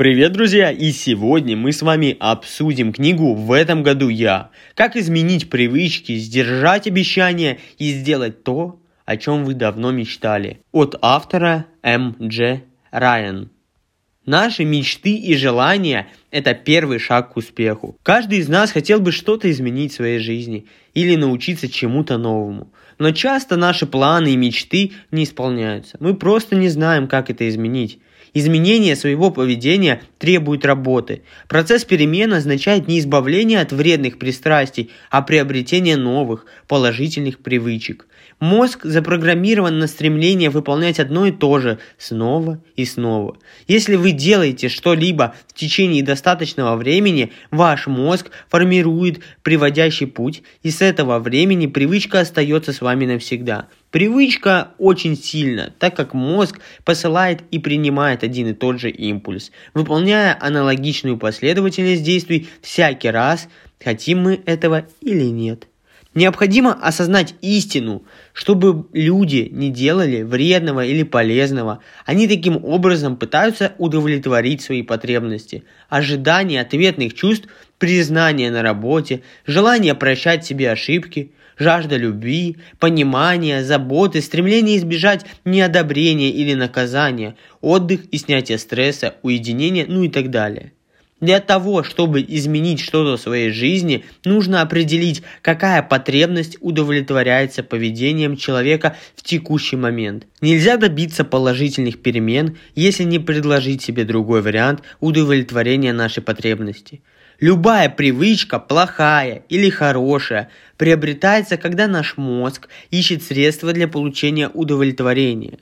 Привет, друзья! И сегодня мы с вами обсудим книгу «В этом году я». Как изменить привычки, сдержать обещания и сделать то, о чем вы давно мечтали. От автора М. Дж. Райан. Наши мечты и желания – это первый шаг к успеху. Каждый из нас хотел бы что-то изменить в своей жизни или научиться чему-то новому. Но часто наши планы и мечты не исполняются. Мы просто не знаем, как это изменить. Изменение своего поведения требует работы. Процесс перемен означает не избавление от вредных пристрастий, а приобретение новых, положительных привычек. Мозг запрограммирован на стремление выполнять одно и то же снова и снова. Если вы делаете что-либо в течение достаточного времени, ваш мозг формирует приводящий путь, и с этого времени привычка остается с вами навсегда. Привычка очень сильна, так как мозг посылает и принимает один и тот же импульс, выполняя аналогичную последовательность действий всякий раз, хотим мы этого или нет. Необходимо осознать истину, чтобы люди не делали вредного или полезного. Они таким образом пытаются удовлетворить свои потребности, ожидания ответных чувств, признания на работе, желание прощать себе ошибки – жажда любви, понимания, заботы, стремление избежать неодобрения или наказания, отдых и снятие стресса, уединение, ну и так далее. Для того, чтобы изменить что-то в своей жизни, нужно определить, какая потребность удовлетворяется поведением человека в текущий момент. Нельзя добиться положительных перемен, если не предложить себе другой вариант удовлетворения нашей потребности. Любая привычка, плохая или хорошая, приобретается, когда наш мозг ищет средства для получения удовлетворения.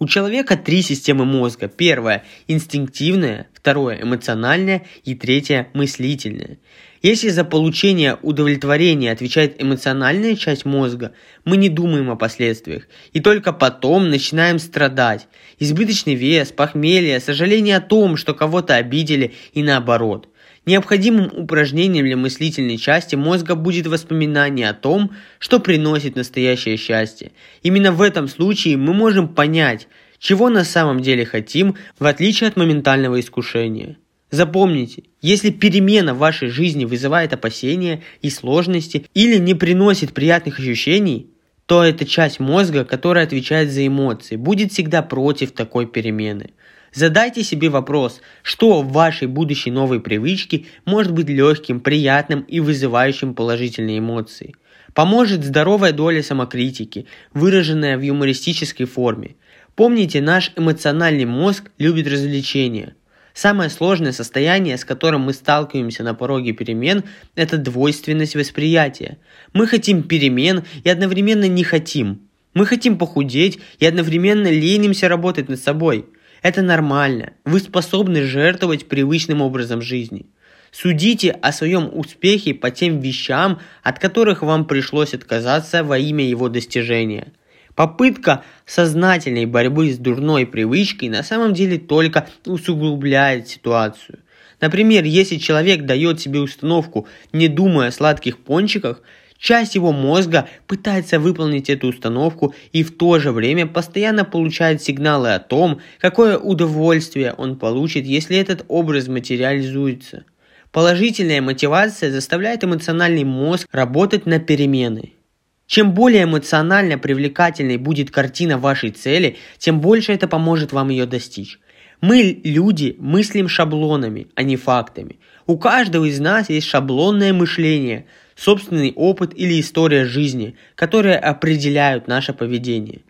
У человека три системы мозга. Первая – инстинктивная, второе – эмоциональная и третья – мыслительная. Если за получение удовлетворения отвечает эмоциональная часть мозга, мы не думаем о последствиях, и только потом начинаем страдать. Избыточный вес, похмелье, сожаление о том, что кого-то обидели и наоборот. Необходимым упражнением для мыслительной части мозга будет воспоминание о том, что приносит настоящее счастье. Именно в этом случае мы можем понять, чего на самом деле хотим, в отличие от моментального искушения. Запомните, если перемена в вашей жизни вызывает опасения и сложности или не приносит приятных ощущений, то эта часть мозга, которая отвечает за эмоции, будет всегда против такой перемены. Задайте себе вопрос, что в вашей будущей новой привычке может быть легким, приятным и вызывающим положительные эмоции. Поможет здоровая доля самокритики, выраженная в юмористической форме. Помните, наш эмоциональный мозг любит развлечения. Самое сложное состояние, с которым мы сталкиваемся на пороге перемен, это двойственность восприятия. Мы хотим перемен и одновременно не хотим. Мы хотим похудеть и одновременно ленимся работать над собой – это нормально. Вы способны жертвовать привычным образом жизни. Судите о своем успехе по тем вещам, от которых вам пришлось отказаться во имя его достижения. Попытка сознательной борьбы с дурной привычкой на самом деле только усугубляет ситуацию. Например, если человек дает себе установку, не думая о сладких пончиках, Часть его мозга пытается выполнить эту установку и в то же время постоянно получает сигналы о том, какое удовольствие он получит, если этот образ материализуется. Положительная мотивация заставляет эмоциональный мозг работать на перемены. Чем более эмоционально привлекательной будет картина вашей цели, тем больше это поможет вам ее достичь. Мы, люди, мыслим шаблонами, а не фактами. У каждого из нас есть шаблонное мышление – собственный опыт или история жизни, которые определяют наше поведение.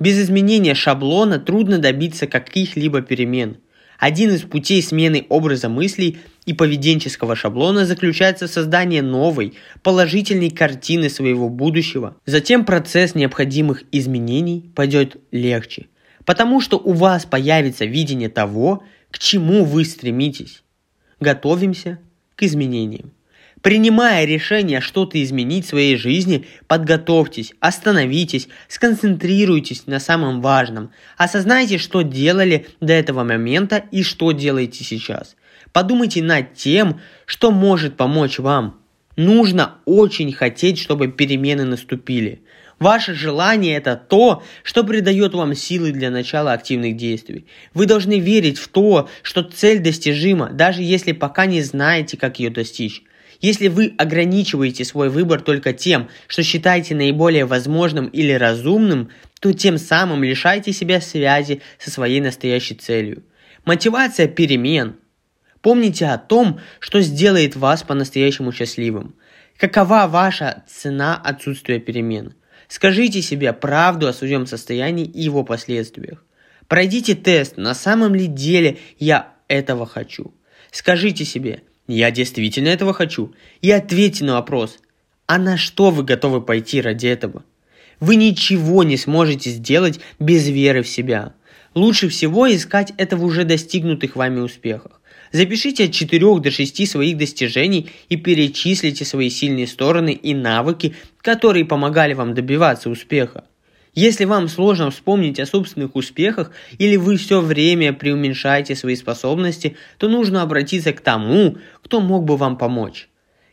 Без изменения шаблона трудно добиться каких-либо перемен. Один из путей смены образа мыслей и поведенческого шаблона заключается в создании новой, положительной картины своего будущего. Затем процесс необходимых изменений пойдет легче, потому что у вас появится видение того, к чему вы стремитесь. Готовимся к изменениям. Принимая решение что-то изменить в своей жизни, подготовьтесь, остановитесь, сконцентрируйтесь на самом важном. Осознайте, что делали до этого момента и что делаете сейчас. Подумайте над тем, что может помочь вам. Нужно очень хотеть, чтобы перемены наступили. Ваше желание – это то, что придает вам силы для начала активных действий. Вы должны верить в то, что цель достижима, даже если пока не знаете, как ее достичь. Если вы ограничиваете свой выбор только тем, что считаете наиболее возможным или разумным, то тем самым лишаете себя связи со своей настоящей целью. Мотивация перемен. Помните о том, что сделает вас по-настоящему счастливым. Какова ваша цена отсутствия перемен? Скажите себе правду о своем состоянии и его последствиях. Пройдите тест, на самом ли деле я этого хочу. Скажите себе, я действительно этого хочу. И ответьте на вопрос, а на что вы готовы пойти ради этого? Вы ничего не сможете сделать без веры в себя. Лучше всего искать это в уже достигнутых вами успехах. Запишите от 4 до 6 своих достижений и перечислите свои сильные стороны и навыки, которые помогали вам добиваться успеха. Если вам сложно вспомнить о собственных успехах или вы все время преуменьшаете свои способности, то нужно обратиться к тому, кто мог бы вам помочь.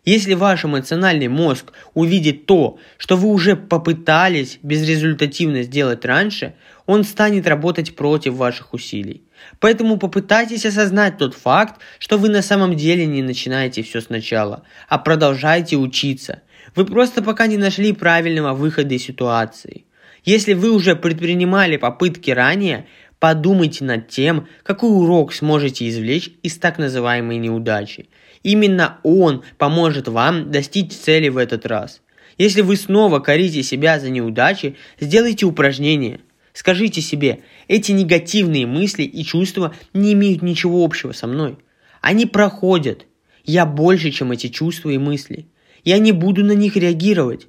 Если ваш эмоциональный мозг увидит то, что вы уже попытались безрезультативно сделать раньше, он станет работать против ваших усилий. Поэтому попытайтесь осознать тот факт, что вы на самом деле не начинаете все сначала, а продолжаете учиться. Вы просто пока не нашли правильного выхода из ситуации. Если вы уже предпринимали попытки ранее, подумайте над тем, какой урок сможете извлечь из так называемой неудачи – Именно он поможет вам достичь цели в этот раз. Если вы снова корите себя за неудачи, сделайте упражнение. Скажите себе, эти негативные мысли и чувства не имеют ничего общего со мной. Они проходят. Я больше, чем эти чувства и мысли. Я не буду на них реагировать.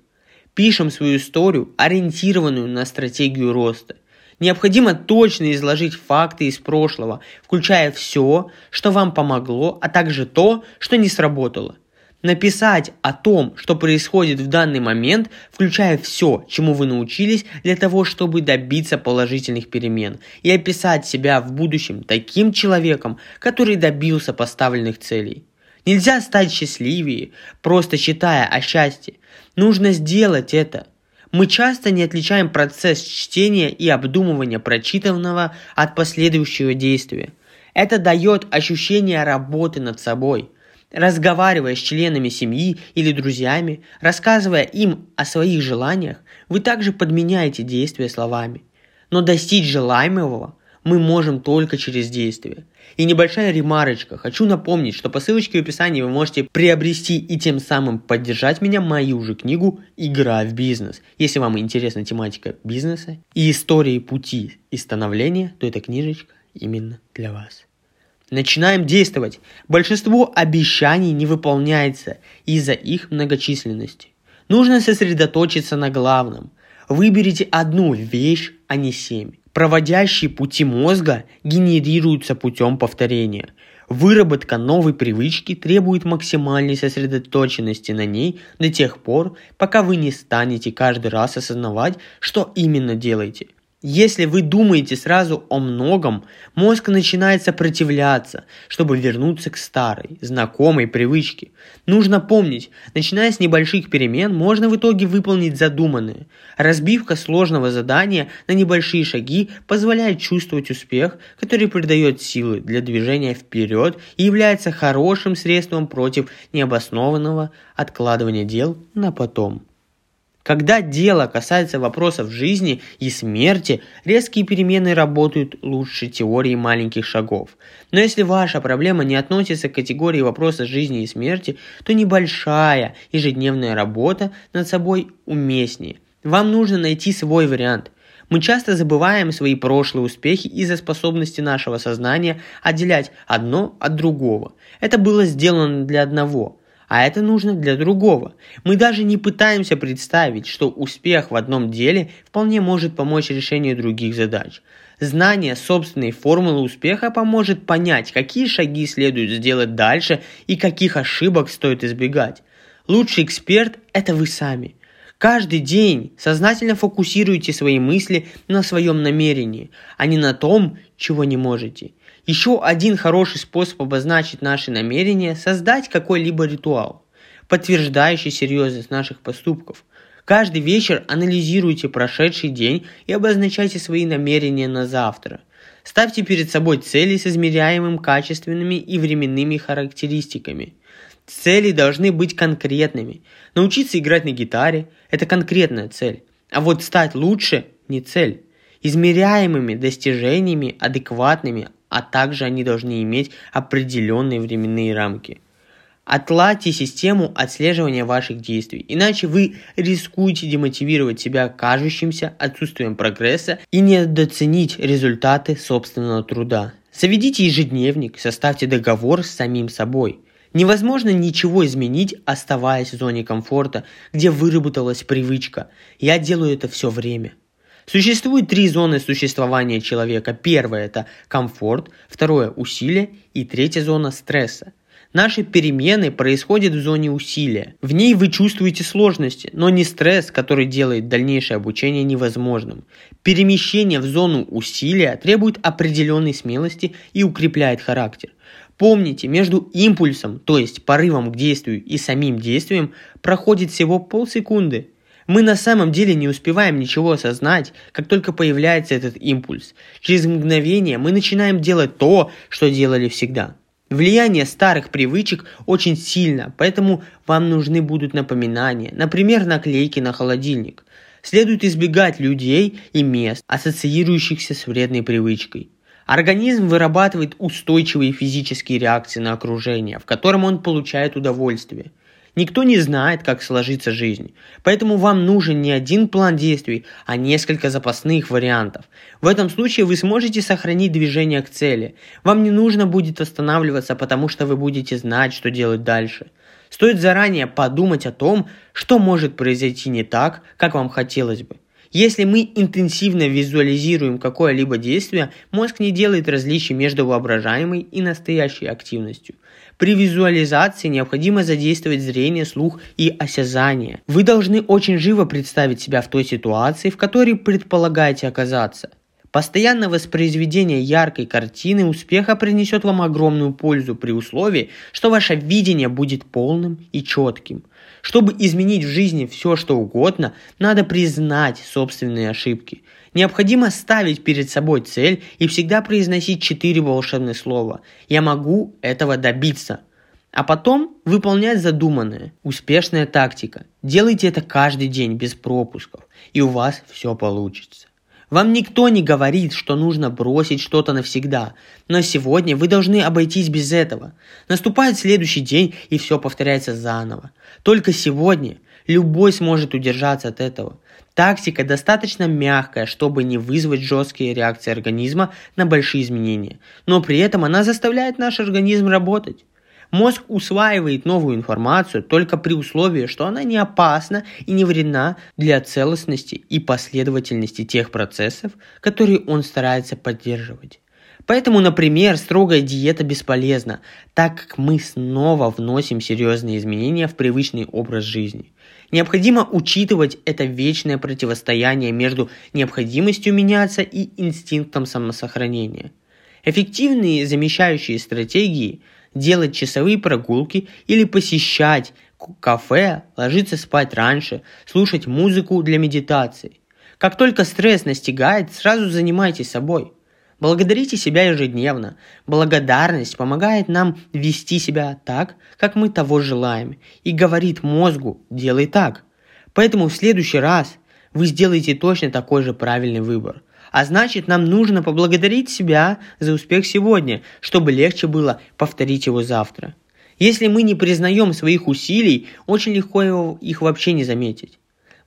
Пишем свою историю, ориентированную на стратегию роста – Необходимо точно изложить факты из прошлого, включая все, что вам помогло, а также то, что не сработало. Написать о том, что происходит в данный момент, включая все, чему вы научились для того, чтобы добиться положительных перемен, и описать себя в будущем таким человеком, который добился поставленных целей. Нельзя стать счастливее, просто читая о счастье. Нужно сделать это – мы часто не отличаем процесс чтения и обдумывания прочитанного от последующего действия. Это дает ощущение работы над собой. Разговаривая с членами семьи или друзьями, рассказывая им о своих желаниях, вы также подменяете действия словами. Но достичь желаемого мы можем только через действие. И небольшая ремарочка. Хочу напомнить, что по ссылочке в описании вы можете приобрести и тем самым поддержать меня мою же книгу «Игра в бизнес». Если вам интересна тематика бизнеса и истории пути и становления, то эта книжечка именно для вас. Начинаем действовать. Большинство обещаний не выполняется из-за их многочисленности. Нужно сосредоточиться на главном. Выберите одну вещь, а не семь. Проводящие пути мозга генерируются путем повторения. Выработка новой привычки требует максимальной сосредоточенности на ней до тех пор, пока вы не станете каждый раз осознавать, что именно делаете – если вы думаете сразу о многом, мозг начинает сопротивляться, чтобы вернуться к старой, знакомой привычке. Нужно помнить, начиная с небольших перемен, можно в итоге выполнить задуманное. Разбивка сложного задания на небольшие шаги позволяет чувствовать успех, который придает силы для движения вперед и является хорошим средством против необоснованного откладывания дел на потом. Когда дело касается вопросов жизни и смерти, резкие перемены работают лучше теории маленьких шагов. Но если ваша проблема не относится к категории вопроса жизни и смерти, то небольшая ежедневная работа над собой уместнее. Вам нужно найти свой вариант. Мы часто забываем свои прошлые успехи из-за способности нашего сознания отделять одно от другого. Это было сделано для одного, а это нужно для другого. Мы даже не пытаемся представить, что успех в одном деле вполне может помочь решению других задач. Знание собственной формулы успеха поможет понять, какие шаги следует сделать дальше и каких ошибок стоит избегать. Лучший эксперт – это вы сами. Каждый день сознательно фокусируйте свои мысли на своем намерении, а не на том, чего не можете. Еще один хороший способ обозначить наши намерения – создать какой-либо ритуал, подтверждающий серьезность наших поступков. Каждый вечер анализируйте прошедший день и обозначайте свои намерения на завтра. Ставьте перед собой цели с измеряемым качественными и временными характеристиками. Цели должны быть конкретными. Научиться играть на гитаре – это конкретная цель. А вот стать лучше – не цель. Измеряемыми достижениями, адекватными, а также они должны иметь определенные временные рамки – Отладьте систему отслеживания ваших действий, иначе вы рискуете демотивировать себя кажущимся отсутствием прогресса и недооценить результаты собственного труда. Заведите ежедневник, составьте договор с самим собой. Невозможно ничего изменить, оставаясь в зоне комфорта, где выработалась привычка. Я делаю это все время. Существует три зоны существования человека. Первая – это комфорт, второе – усилие и третья зона – стресса. Наши перемены происходят в зоне усилия. В ней вы чувствуете сложности, но не стресс, который делает дальнейшее обучение невозможным. Перемещение в зону усилия требует определенной смелости и укрепляет характер. Помните, между импульсом, то есть порывом к действию и самим действием, проходит всего полсекунды. Мы на самом деле не успеваем ничего осознать, как только появляется этот импульс. Через мгновение мы начинаем делать то, что делали всегда. Влияние старых привычек очень сильно, поэтому вам нужны будут напоминания, например, наклейки на холодильник. Следует избегать людей и мест, ассоциирующихся с вредной привычкой. Организм вырабатывает устойчивые физические реакции на окружение, в котором он получает удовольствие. Никто не знает, как сложится жизнь, поэтому вам нужен не один план действий, а несколько запасных вариантов. В этом случае вы сможете сохранить движение к цели. Вам не нужно будет останавливаться, потому что вы будете знать, что делать дальше. Стоит заранее подумать о том, что может произойти не так, как вам хотелось бы. Если мы интенсивно визуализируем какое-либо действие, мозг не делает различий между воображаемой и настоящей активностью. При визуализации необходимо задействовать зрение, слух и осязание. Вы должны очень живо представить себя в той ситуации, в которой предполагаете оказаться. Постоянное воспроизведение яркой картины успеха принесет вам огромную пользу при условии, что ваше видение будет полным и четким. Чтобы изменить в жизни все, что угодно, надо признать собственные ошибки. Необходимо ставить перед собой цель и всегда произносить четыре волшебных слова. «Я могу этого добиться». А потом выполнять задуманное. Успешная тактика. Делайте это каждый день без пропусков, и у вас все получится. Вам никто не говорит, что нужно бросить что-то навсегда, но сегодня вы должны обойтись без этого. Наступает следующий день, и все повторяется заново. Только сегодня любой сможет удержаться от этого. Тактика достаточно мягкая, чтобы не вызвать жесткие реакции организма на большие изменения, но при этом она заставляет наш организм работать. Мозг усваивает новую информацию только при условии, что она не опасна и не вредна для целостности и последовательности тех процессов, которые он старается поддерживать. Поэтому, например, строгая диета бесполезна, так как мы снова вносим серьезные изменения в привычный образ жизни. Необходимо учитывать это вечное противостояние между необходимостью меняться и инстинктом самосохранения. Эффективные замещающие стратегии – делать часовые прогулки или посещать кафе, ложиться спать раньше, слушать музыку для медитации. Как только стресс настигает, сразу занимайтесь собой. Благодарите себя ежедневно. Благодарность помогает нам вести себя так, как мы того желаем, и говорит мозгу «делай так». Поэтому в следующий раз вы сделаете точно такой же правильный выбор. А значит, нам нужно поблагодарить себя за успех сегодня, чтобы легче было повторить его завтра. Если мы не признаем своих усилий, очень легко их вообще не заметить.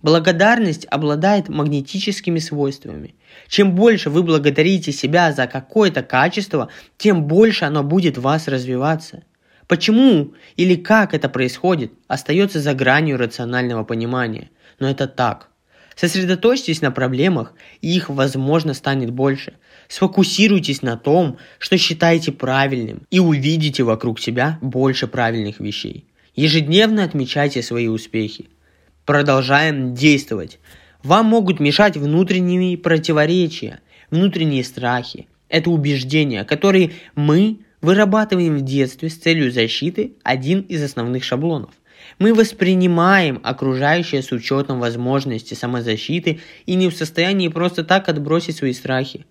Благодарность обладает магнетическими свойствами. Чем больше вы благодарите себя за какое-то качество, тем больше оно будет в вас развиваться. Почему или как это происходит, остается за гранью рационального понимания. Но это так. Сосредоточьтесь на проблемах, и их, возможно, станет больше. Сфокусируйтесь на том, что считаете правильным, и увидите вокруг себя больше правильных вещей. Ежедневно отмечайте свои успехи. Продолжаем действовать. Вам могут мешать внутренние противоречия, внутренние страхи. Это убеждения, которые мы вырабатываем в детстве с целью защиты, один из основных шаблонов. Мы воспринимаем окружающее с учетом возможности самозащиты и не в состоянии просто так отбросить свои страхи.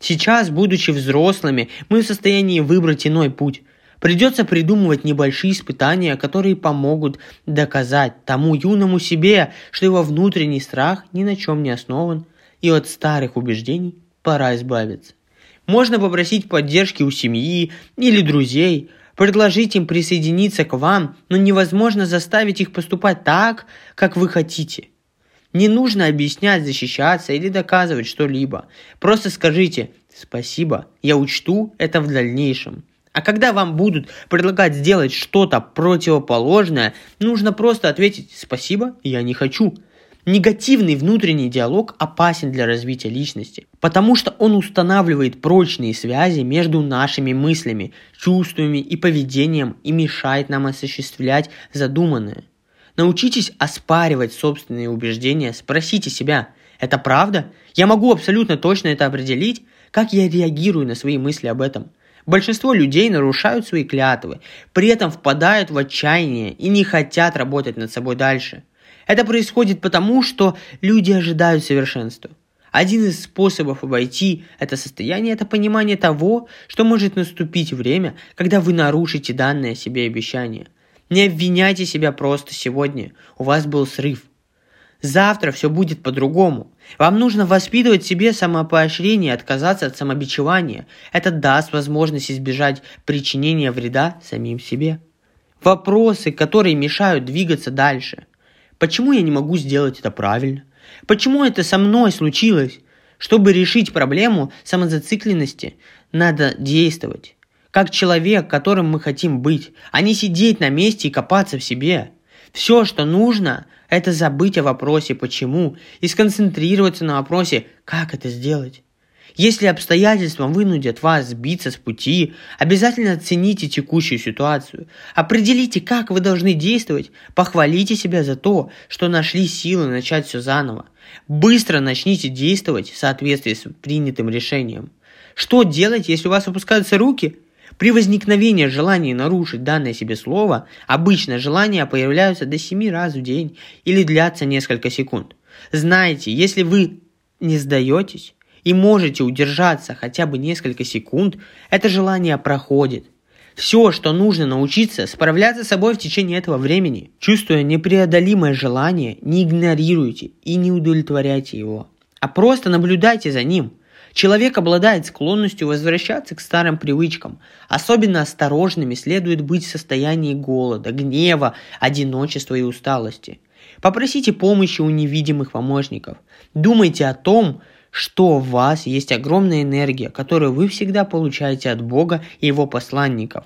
Сейчас, будучи взрослыми, мы в состоянии выбрать иной путь. Придется придумывать небольшие испытания, которые помогут доказать тому юному себе, что его внутренний страх ни на чем не основан, и от старых убеждений пора избавиться. Можно попросить поддержки у семьи или друзей, предложить им присоединиться к вам, но невозможно заставить их поступать так, как вы хотите. Не нужно объяснять, защищаться или доказывать что-либо. Просто скажите «спасибо, я учту это в дальнейшем». А когда вам будут предлагать сделать что-то противоположное, нужно просто ответить «спасибо, я не хочу». Негативный внутренний диалог опасен для развития личности, потому что он устанавливает прочные связи между нашими мыслями, чувствами и поведением и мешает нам осуществлять задуманное. Научитесь оспаривать собственные убеждения, спросите себя, это правда? Я могу абсолютно точно это определить? Как я реагирую на свои мысли об этом? Большинство людей нарушают свои клятвы, при этом впадают в отчаяние и не хотят работать над собой дальше. Это происходит потому, что люди ожидают совершенства. Один из способов обойти это состояние – это понимание того, что может наступить время, когда вы нарушите данное себе обещание. Не обвиняйте себя просто сегодня, у вас был срыв. Завтра все будет по-другому. Вам нужно воспитывать в себе самопоощрение, отказаться от самобичевания. Это даст возможность избежать причинения вреда самим себе. Вопросы, которые мешают двигаться дальше. Почему я не могу сделать это правильно? Почему это со мной случилось? Чтобы решить проблему самозацикленности, надо действовать. Как человек, которым мы хотим быть, а не сидеть на месте и копаться в себе. Все, что нужно, это забыть о вопросе «почему» и сконцентрироваться на вопросе «как это сделать?». Если обстоятельства вынудят вас сбиться с пути, обязательно оцените текущую ситуацию, определите, как вы должны действовать, похвалите себя за то, что нашли силы начать все заново. Быстро начните действовать в соответствии с принятым решением. Что делать, если у вас опускаются руки? При возникновении желания нарушить данное себе слово, обычно желания появляются до 7 раз в день или длятся несколько секунд. Знаете, если вы не сдаетесь и можете удержаться хотя бы несколько секунд, это желание проходит. Все, что нужно научиться, справляться с собой в течение этого времени. Чувствуя непреодолимое желание, не игнорируйте и не удовлетворяйте его, а просто наблюдайте за ним – Человек обладает склонностью возвращаться к старым привычкам. Особенно осторожными следует быть в состоянии голода, гнева, одиночества и усталости. Попросите помощи у невидимых помощников. Думайте о том, что в вас есть огромная энергия, которую вы всегда получаете от Бога и Его посланников.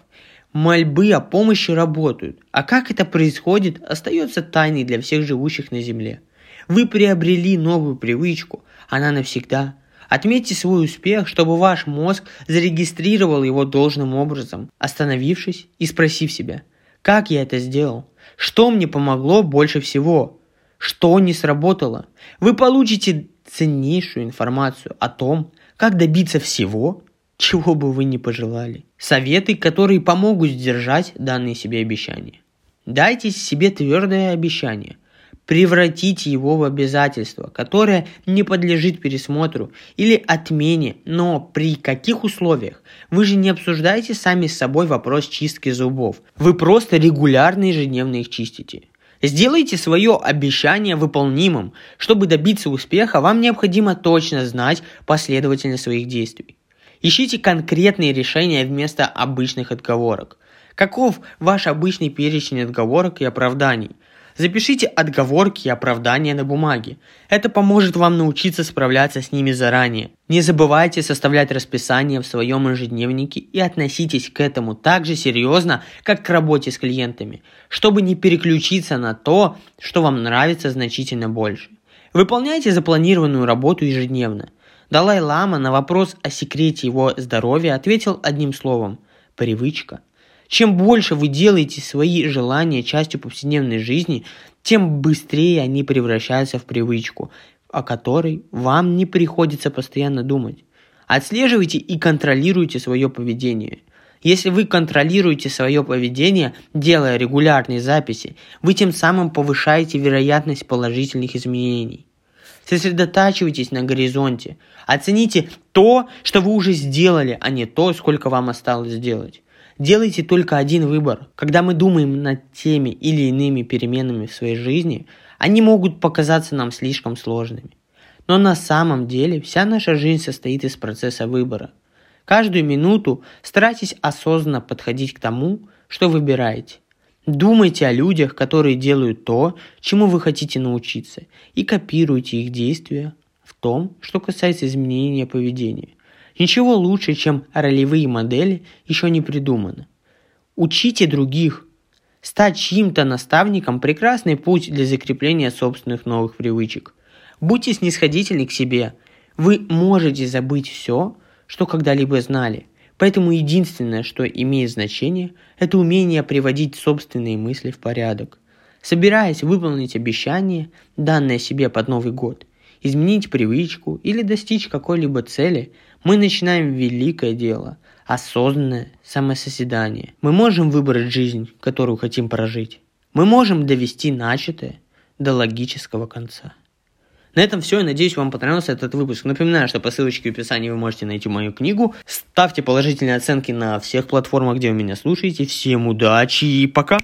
Мольбы о помощи работают, а как это происходит, остается тайной для всех живущих на Земле. Вы приобрели новую привычку, она навсегда – Отметьте свой успех, чтобы ваш мозг зарегистрировал его должным образом, остановившись и спросив себя, как я это сделал, что мне помогло больше всего, что не сработало. Вы получите ценнейшую информацию о том, как добиться всего, чего бы вы ни пожелали. Советы, которые помогут сдержать данные себе обещания. Дайте себе твердое обещание – превратите его в обязательство, которое не подлежит пересмотру или отмене, но при каких условиях? Вы же не обсуждаете сами с собой вопрос чистки зубов. Вы просто регулярно ежедневно их чистите. Сделайте свое обещание выполнимым. Чтобы добиться успеха, вам необходимо точно знать последовательность своих действий. Ищите конкретные решения вместо обычных отговорок. Каков ваш обычный перечень отговорок и оправданий? Запишите отговорки и оправдания на бумаге. Это поможет вам научиться справляться с ними заранее. Не забывайте составлять расписание в своем ежедневнике и относитесь к этому так же серьезно, как к работе с клиентами, чтобы не переключиться на то, что вам нравится значительно больше. Выполняйте запланированную работу ежедневно. Далай-Лама на вопрос о секрете его здоровья ответил одним словом – привычка. Чем больше вы делаете свои желания частью повседневной жизни, тем быстрее они превращаются в привычку, о которой вам не приходится постоянно думать. Отслеживайте и контролируйте свое поведение. Если вы контролируете свое поведение, делая регулярные записи, вы тем самым повышаете вероятность положительных изменений. Сосредотачивайтесь на горизонте. Оцените то, что вы уже сделали, а не то, сколько вам осталось сделать. Делайте только один выбор. Когда мы думаем над теми или иными переменами в своей жизни, они могут показаться нам слишком сложными. Но на самом деле вся наша жизнь состоит из процесса выбора. Каждую минуту старайтесь осознанно подходить к тому, что выбираете. Думайте о людях, которые делают то, чему вы хотите научиться, и копируйте их действия в том, что касается изменения поведения. Ничего лучше, чем ролевые модели, еще не придумано. Учите других. Стать чьим-то наставником – прекрасный путь для закрепления собственных новых привычек. Будьте снисходительны к себе. Вы можете забыть все, что когда-либо знали. Поэтому единственное, что имеет значение, это умение приводить собственные мысли в порядок. Собираясь выполнить обещание, данное себе под Новый год, изменить привычку или достичь какой-либо цели, мы начинаем великое дело – осознанное самосозидание. Мы можем выбрать жизнь, которую хотим прожить. Мы можем довести начатое до логического конца. На этом все. Я надеюсь, вам понравился этот выпуск. Напоминаю, что по ссылочке в описании вы можете найти мою книгу. Ставьте положительные оценки на всех платформах, где вы меня слушаете. Всем удачи и пока!